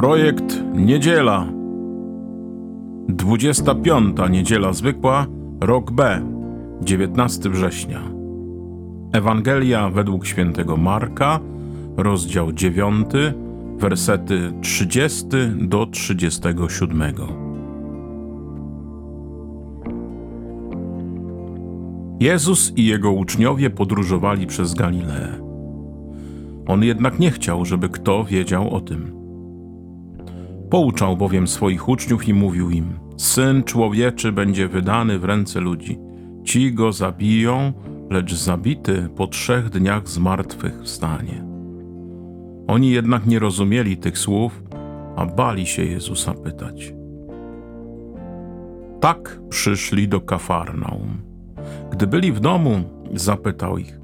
Projekt Niedziela. 25. Niedziela Zwykła, rok B, 19 września. Ewangelia według świętego Marka, rozdział 9, wersety 30 do 37. Jezus i jego uczniowie podróżowali przez Galileę. On jednak nie chciał, żeby kto wiedział o tym. Pouczał bowiem swoich uczniów i mówił im: Syn człowieczy będzie wydany w ręce ludzi. Ci go zabiją, lecz zabity po trzech dniach z martwych wstanie. Oni jednak nie rozumieli tych słów, a bali się Jezusa pytać. Tak przyszli do Kafarnaum. Gdy byli w domu, zapytał ich: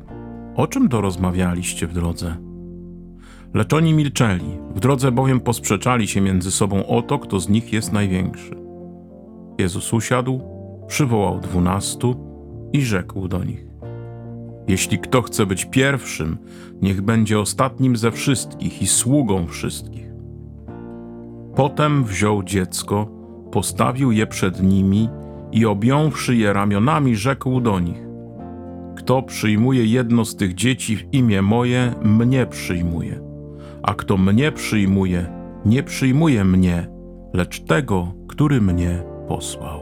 O czym to rozmawialiście w drodze? Lecz oni milczeli, w drodze bowiem posprzeczali się między sobą o to, kto z nich jest największy. Jezus usiadł, przywołał dwunastu i rzekł do nich: Jeśli kto chce być pierwszym, niech będzie ostatnim ze wszystkich i sługą wszystkich. Potem wziął dziecko, postawił je przed nimi i objąwszy je ramionami, rzekł do nich: Kto przyjmuje jedno z tych dzieci w imię moje, mnie przyjmuje a kto mnie przyjmuje, nie przyjmuje mnie, lecz tego, który mnie posłał.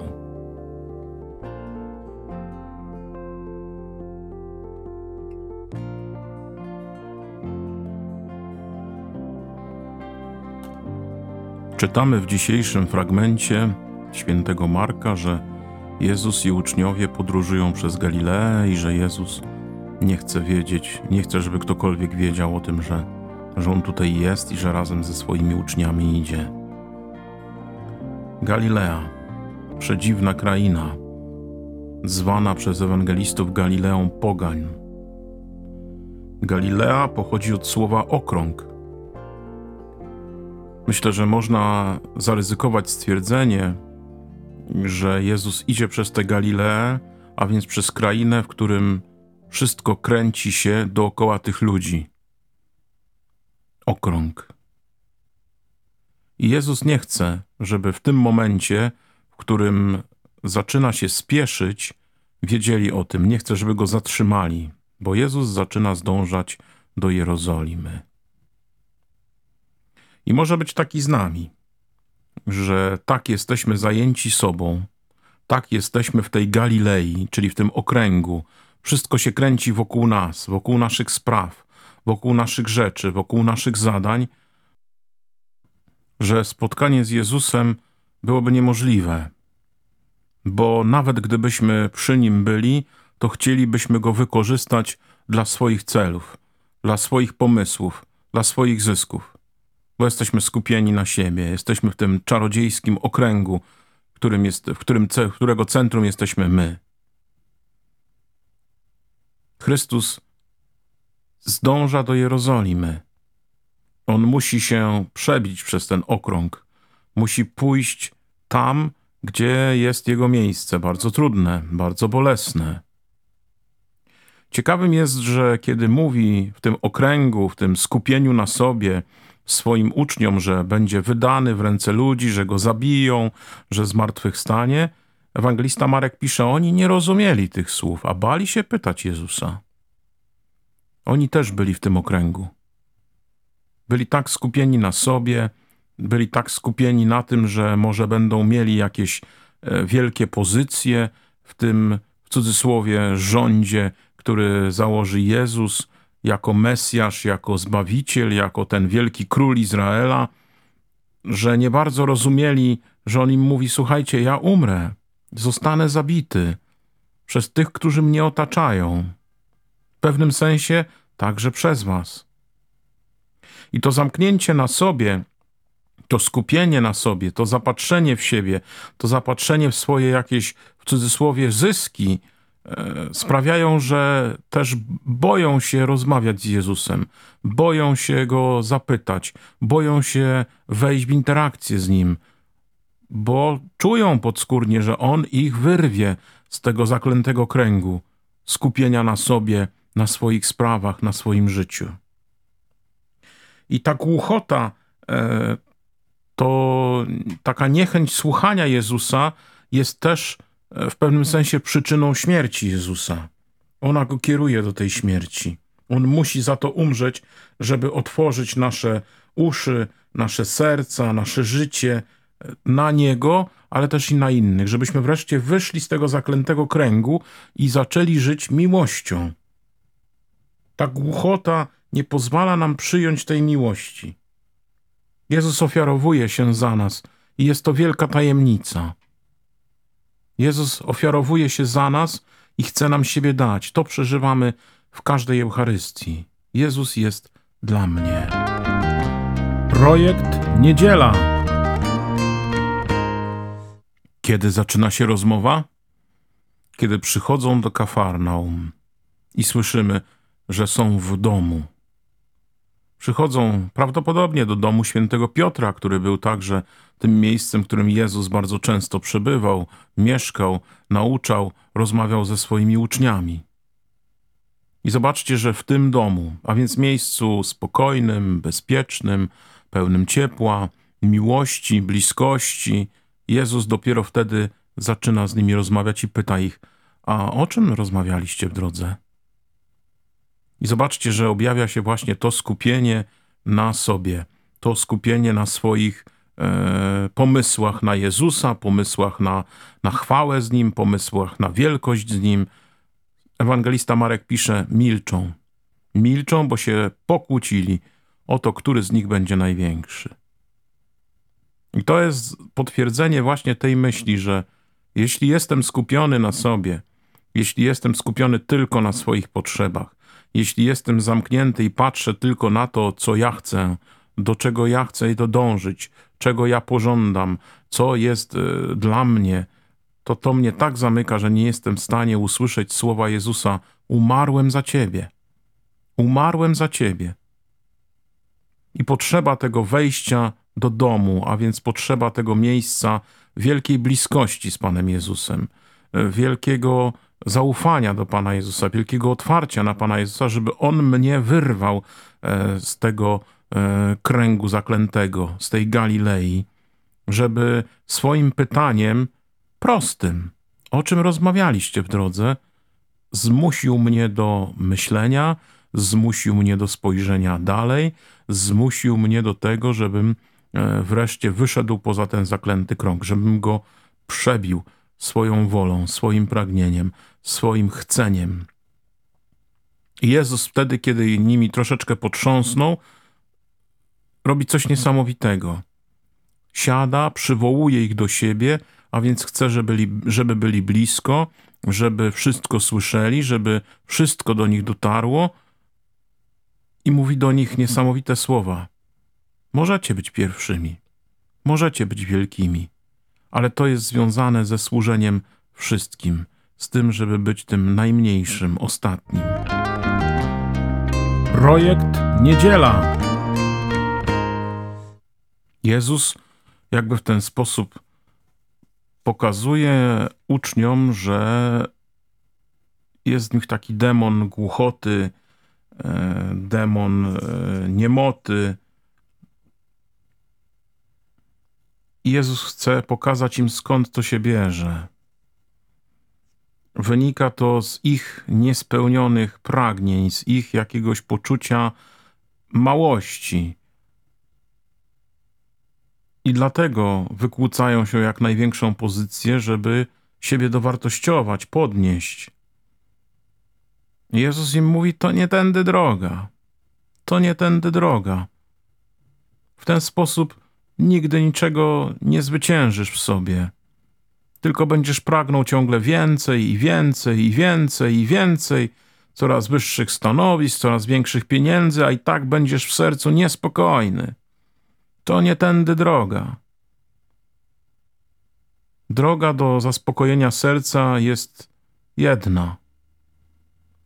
Czytamy w dzisiejszym fragmencie świętego Marka, że Jezus i uczniowie podróżują przez Galileę i że Jezus nie chce wiedzieć, nie chce, żeby ktokolwiek wiedział o tym, że że on tutaj jest i że razem ze swoimi uczniami idzie. Galilea, przedziwna kraina, zwana przez ewangelistów Galileą Pogań. Galilea pochodzi od słowa okrąg. Myślę, że można zaryzykować stwierdzenie, że Jezus idzie przez tę Galileę, a więc przez krainę, w którym wszystko kręci się dookoła tych ludzi okrąg. I Jezus nie chce, żeby w tym momencie, w którym zaczyna się spieszyć, wiedzieli o tym. Nie chce, żeby go zatrzymali, bo Jezus zaczyna zdążać do Jerozolimy. I może być taki z nami, że tak jesteśmy zajęci sobą, tak jesteśmy w tej Galilei, czyli w tym okręgu. Wszystko się kręci wokół nas, wokół naszych spraw, wokół naszych rzeczy, wokół naszych zadań, że spotkanie z Jezusem byłoby niemożliwe, bo nawet gdybyśmy przy nim byli, to chcielibyśmy go wykorzystać dla swoich celów, dla swoich pomysłów, dla swoich zysków, bo jesteśmy skupieni na siebie, jesteśmy w tym czarodziejskim okręgu, którym jest, w którym, którego centrum jesteśmy my. Chrystus zdąża do Jerozolimy. On musi się przebić przez ten okrąg, musi pójść tam, gdzie jest jego miejsce, bardzo trudne, bardzo bolesne. Ciekawym jest, że kiedy mówi w tym okręgu, w tym skupieniu na sobie swoim uczniom, że będzie wydany w ręce ludzi, że go zabiją, że zmartwychwstanie, ewangelista Marek pisze, oni nie rozumieli tych słów, a bali się pytać Jezusa. Oni też byli w tym okręgu. Byli tak skupieni na sobie, byli tak skupieni na tym, że może będą mieli jakieś e, wielkie pozycje w tym, w cudzysłowie, rządzie, który założy Jezus jako Mesjasz, jako Zbawiciel, jako ten wielki król Izraela, że nie bardzo rozumieli, że on im mówi: Słuchajcie, ja umrę, zostanę zabity przez tych, którzy mnie otaczają pewnym sensie także przez Was. I to zamknięcie na sobie, to skupienie na sobie, to zapatrzenie w siebie, to zapatrzenie w swoje jakieś, w cudzysłowie, zyski, e, sprawiają, że też boją się rozmawiać z Jezusem, boją się Go zapytać, boją się wejść w interakcję z Nim, bo czują podskórnie, że On ich wyrwie z tego zaklętego kręgu skupienia na sobie, na swoich sprawach, na swoim życiu. I ta głuchota e, to taka niechęć słuchania Jezusa jest też e, w pewnym sensie przyczyną śmierci Jezusa. Ona go kieruje do tej śmierci. On musi za to umrzeć, żeby otworzyć nasze uszy, nasze serca, nasze życie e, na Niego, ale też i na innych, żebyśmy wreszcie wyszli z tego zaklętego kręgu i zaczęli żyć miłością. Ta głuchota nie pozwala nam przyjąć tej miłości. Jezus ofiarowuje się za nas i jest to wielka tajemnica. Jezus ofiarowuje się za nas i chce nam siebie dać. To przeżywamy w każdej Eucharystii. Jezus jest dla mnie. Projekt Niedziela. Kiedy zaczyna się rozmowa? Kiedy przychodzą do Kafarnaum i słyszymy, że są w domu. Przychodzą prawdopodobnie do domu świętego Piotra, który był także tym miejscem, w którym Jezus bardzo często przebywał, mieszkał, nauczał, rozmawiał ze swoimi uczniami. I zobaczcie, że w tym domu, a więc miejscu spokojnym, bezpiecznym, pełnym ciepła, miłości, bliskości, Jezus dopiero wtedy zaczyna z nimi rozmawiać i pyta ich: A o czym rozmawialiście w drodze? I zobaczcie, że objawia się właśnie to skupienie na sobie, to skupienie na swoich e, pomysłach na Jezusa, pomysłach na, na chwałę z Nim, pomysłach na wielkość z Nim. Ewangelista Marek pisze: milczą. Milczą, bo się pokłócili o to, który z nich będzie największy. I to jest potwierdzenie właśnie tej myśli, że jeśli jestem skupiony na sobie, jeśli jestem skupiony tylko na swoich potrzebach, jeśli jestem zamknięty i patrzę tylko na to, co ja chcę, do czego ja chcę i dążyć, czego ja pożądam, co jest y, dla mnie, to to mnie tak zamyka, że nie jestem w stanie usłyszeć słowa Jezusa: Umarłem za ciebie. Umarłem za ciebie. I potrzeba tego wejścia do domu, a więc potrzeba tego miejsca wielkiej bliskości z Panem Jezusem, y, wielkiego zaufania do Pana Jezusa, wielkiego otwarcia na Pana Jezusa, żeby On mnie wyrwał e, z tego e, kręgu zaklętego, z tej Galilei, żeby swoim pytaniem prostym, o czym rozmawialiście w drodze, zmusił mnie do myślenia, zmusił mnie do spojrzenia dalej, zmusił mnie do tego, żebym e, wreszcie wyszedł poza ten zaklęty krąg, żebym go przebił swoją wolą, swoim pragnieniem, swoim chceniem. I Jezus wtedy, kiedy nimi troszeczkę potrząsnął, robi coś niesamowitego. Siada, przywołuje ich do siebie, a więc chce, żeby byli, żeby byli blisko, żeby wszystko słyszeli, żeby wszystko do nich dotarło i mówi do nich niesamowite słowa. Możecie być pierwszymi, możecie być wielkimi, ale to jest związane ze służeniem wszystkim, z tym, żeby być tym najmniejszym, ostatnim. Projekt Niedziela. Jezus jakby w ten sposób pokazuje uczniom, że jest w nich taki demon głuchoty, e, demon e, niemoty. Jezus chce pokazać im skąd to się bierze. Wynika to z ich niespełnionych pragnień, z ich jakiegoś poczucia małości. I dlatego wykłócają się jak największą pozycję, żeby siebie dowartościować, podnieść. Jezus im mówi: To nie tędy droga. To nie tędy droga. W ten sposób nigdy niczego nie zwyciężysz w sobie tylko będziesz pragnął ciągle więcej i więcej i więcej i więcej, coraz wyższych stanowisk, coraz większych pieniędzy, a i tak będziesz w sercu niespokojny. To nie tędy droga. Droga do zaspokojenia serca jest jedna.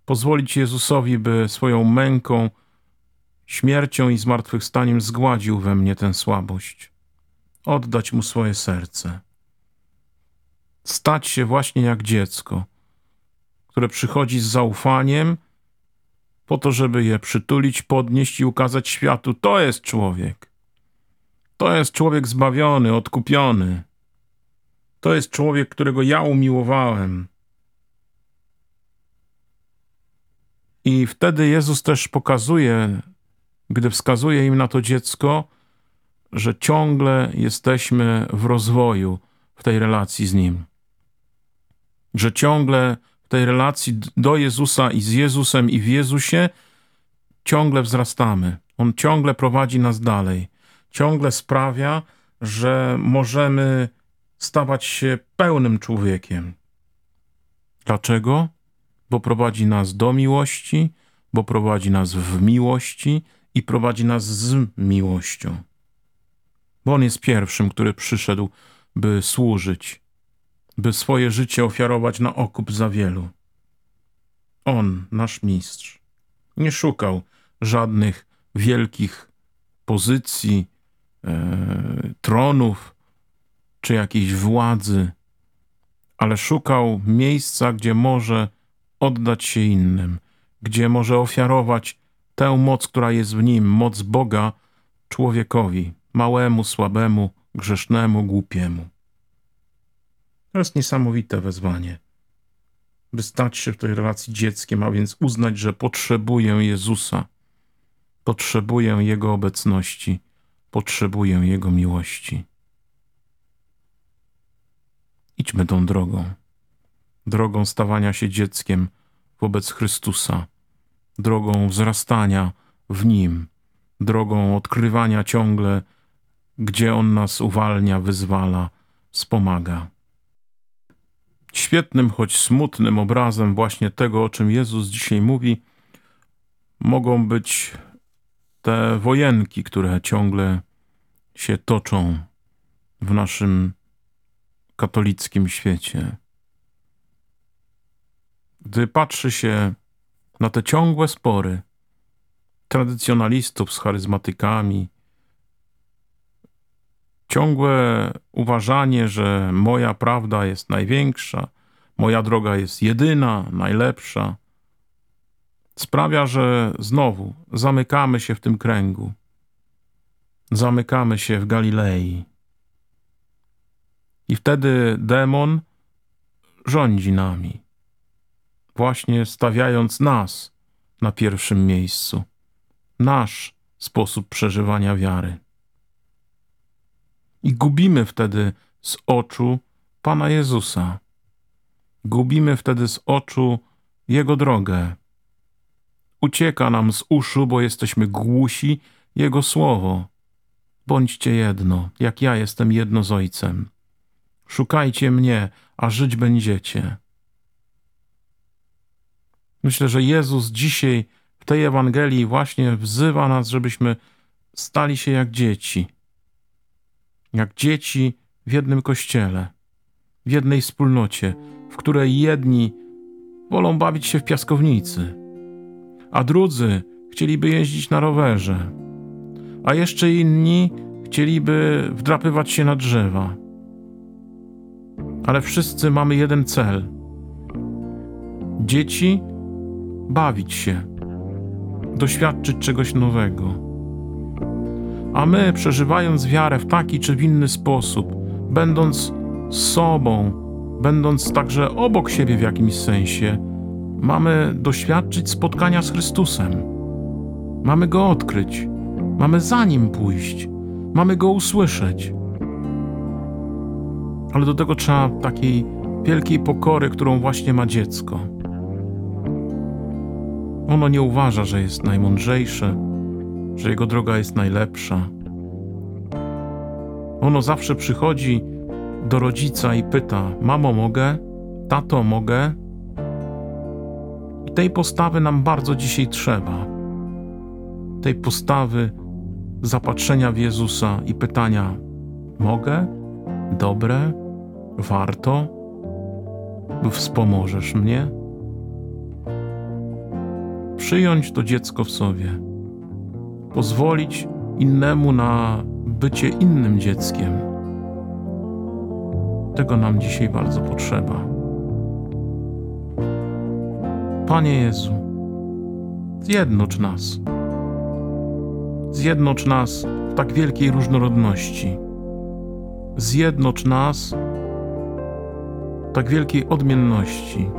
Pozwolić Jezusowi, by swoją męką, śmiercią i zmartwychwstaniem zgładził we mnie tę słabość. Oddać mu swoje serce stać się właśnie jak dziecko, które przychodzi z zaufaniem po to, żeby je przytulić, podnieść i ukazać światu. To jest człowiek. To jest człowiek zbawiony, odkupiony. To jest człowiek, którego ja umiłowałem. I wtedy Jezus też pokazuje, gdy wskazuje im na to dziecko, że ciągle jesteśmy w rozwoju w tej relacji z Nim. Że ciągle w tej relacji do Jezusa i z Jezusem i w Jezusie ciągle wzrastamy. On ciągle prowadzi nas dalej. Ciągle sprawia, że możemy stawać się pełnym człowiekiem. Dlaczego? Bo prowadzi nas do miłości, bo prowadzi nas w miłości i prowadzi nas z miłością. Bo On jest pierwszym, który przyszedł, by służyć, by swoje życie ofiarować na okup za wielu. On, nasz mistrz, nie szukał żadnych wielkich pozycji, e, tronów czy jakiejś władzy, ale szukał miejsca, gdzie może oddać się innym, gdzie może ofiarować tę moc, która jest w nim, moc Boga człowiekowi, małemu, słabemu, grzesznemu, głupiemu. To jest niesamowite wezwanie, by stać się w tej relacji dzieckiem, a więc uznać, że potrzebuję Jezusa, potrzebuję Jego obecności, potrzebuję Jego miłości. Idźmy tą drogą, drogą stawania się dzieckiem wobec Chrystusa, drogą wzrastania w Nim, drogą odkrywania ciągle, gdzie On nas uwalnia, wyzwala, wspomaga. Świetnym, choć smutnym obrazem właśnie tego, o czym Jezus dzisiaj mówi, mogą być te wojenki, które ciągle się toczą w naszym katolickim świecie. Gdy patrzy się na te ciągłe spory tradycjonalistów z charyzmatykami, ciągłe uważanie, że moja prawda jest największa, moja droga jest jedyna, najlepsza, sprawia, że znowu zamykamy się w tym kręgu. Zamykamy się w Galilei. I wtedy demon rządzi nami, właśnie stawiając nas na pierwszym miejscu, nasz sposób przeżywania wiary. I gubimy wtedy z oczu Pana Jezusa. Gubimy wtedy z oczu Jego drogę. Ucieka nam z uszu, bo jesteśmy głusi Jego słowo. Bądźcie jedno, jak ja jestem jedno z Ojcem. Szukajcie mnie, a żyć będziecie. Myślę, że Jezus dzisiaj w tej Ewangelii właśnie wzywa nas, żebyśmy stali się jak dzieci. Jak dzieci w jednym kościele, w jednej wspólnocie, w której jedni wolą bawić się w piaskownicy, a drudzy chcieliby jeździć na rowerze, a jeszcze inni chcieliby wdrapywać się na drzewa ale wszyscy mamy jeden cel. Dzieci bawić się, doświadczyć czegoś nowego. A my, przeżywając wiarę w taki czy w inny sposób, będąc sobą, będąc także obok siebie w jakimś sensie, mamy doświadczyć spotkania z Chrystusem. Mamy go odkryć, mamy za nim pójść, mamy go usłyszeć ale do tego trzeba takiej wielkiej pokory, którą właśnie ma dziecko. Ono nie uważa, że jest najmądrzejsze, że jego droga jest najlepsza. Ono zawsze przychodzi do rodzica i pyta: Mamo, mogę? Tato, mogę? I tej postawy nam bardzo dzisiaj trzeba. Tej postawy zapatrzenia w Jezusa i pytania: Mogę? dobre, warto, wspomożesz mnie? Przyjąć to dziecko w sobie, pozwolić innemu na bycie innym dzieckiem. Tego nam dzisiaj bardzo potrzeba. Panie Jezu, zjednocz nas. Zjednocz nas w tak wielkiej różnorodności. Zjednocz nas w tak wielkiej odmienności.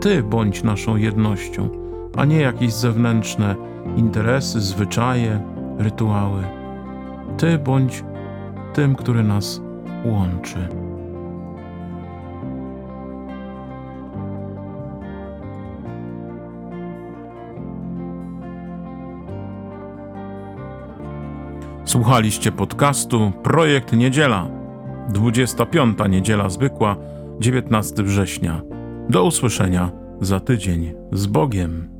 Ty bądź naszą jednością, a nie jakieś zewnętrzne interesy, zwyczaje, rytuały. Ty bądź tym, który nas łączy. Słuchaliście podcastu Projekt Niedziela. 25. Niedziela Zwykła, 19 września. Do usłyszenia za tydzień. Z Bogiem.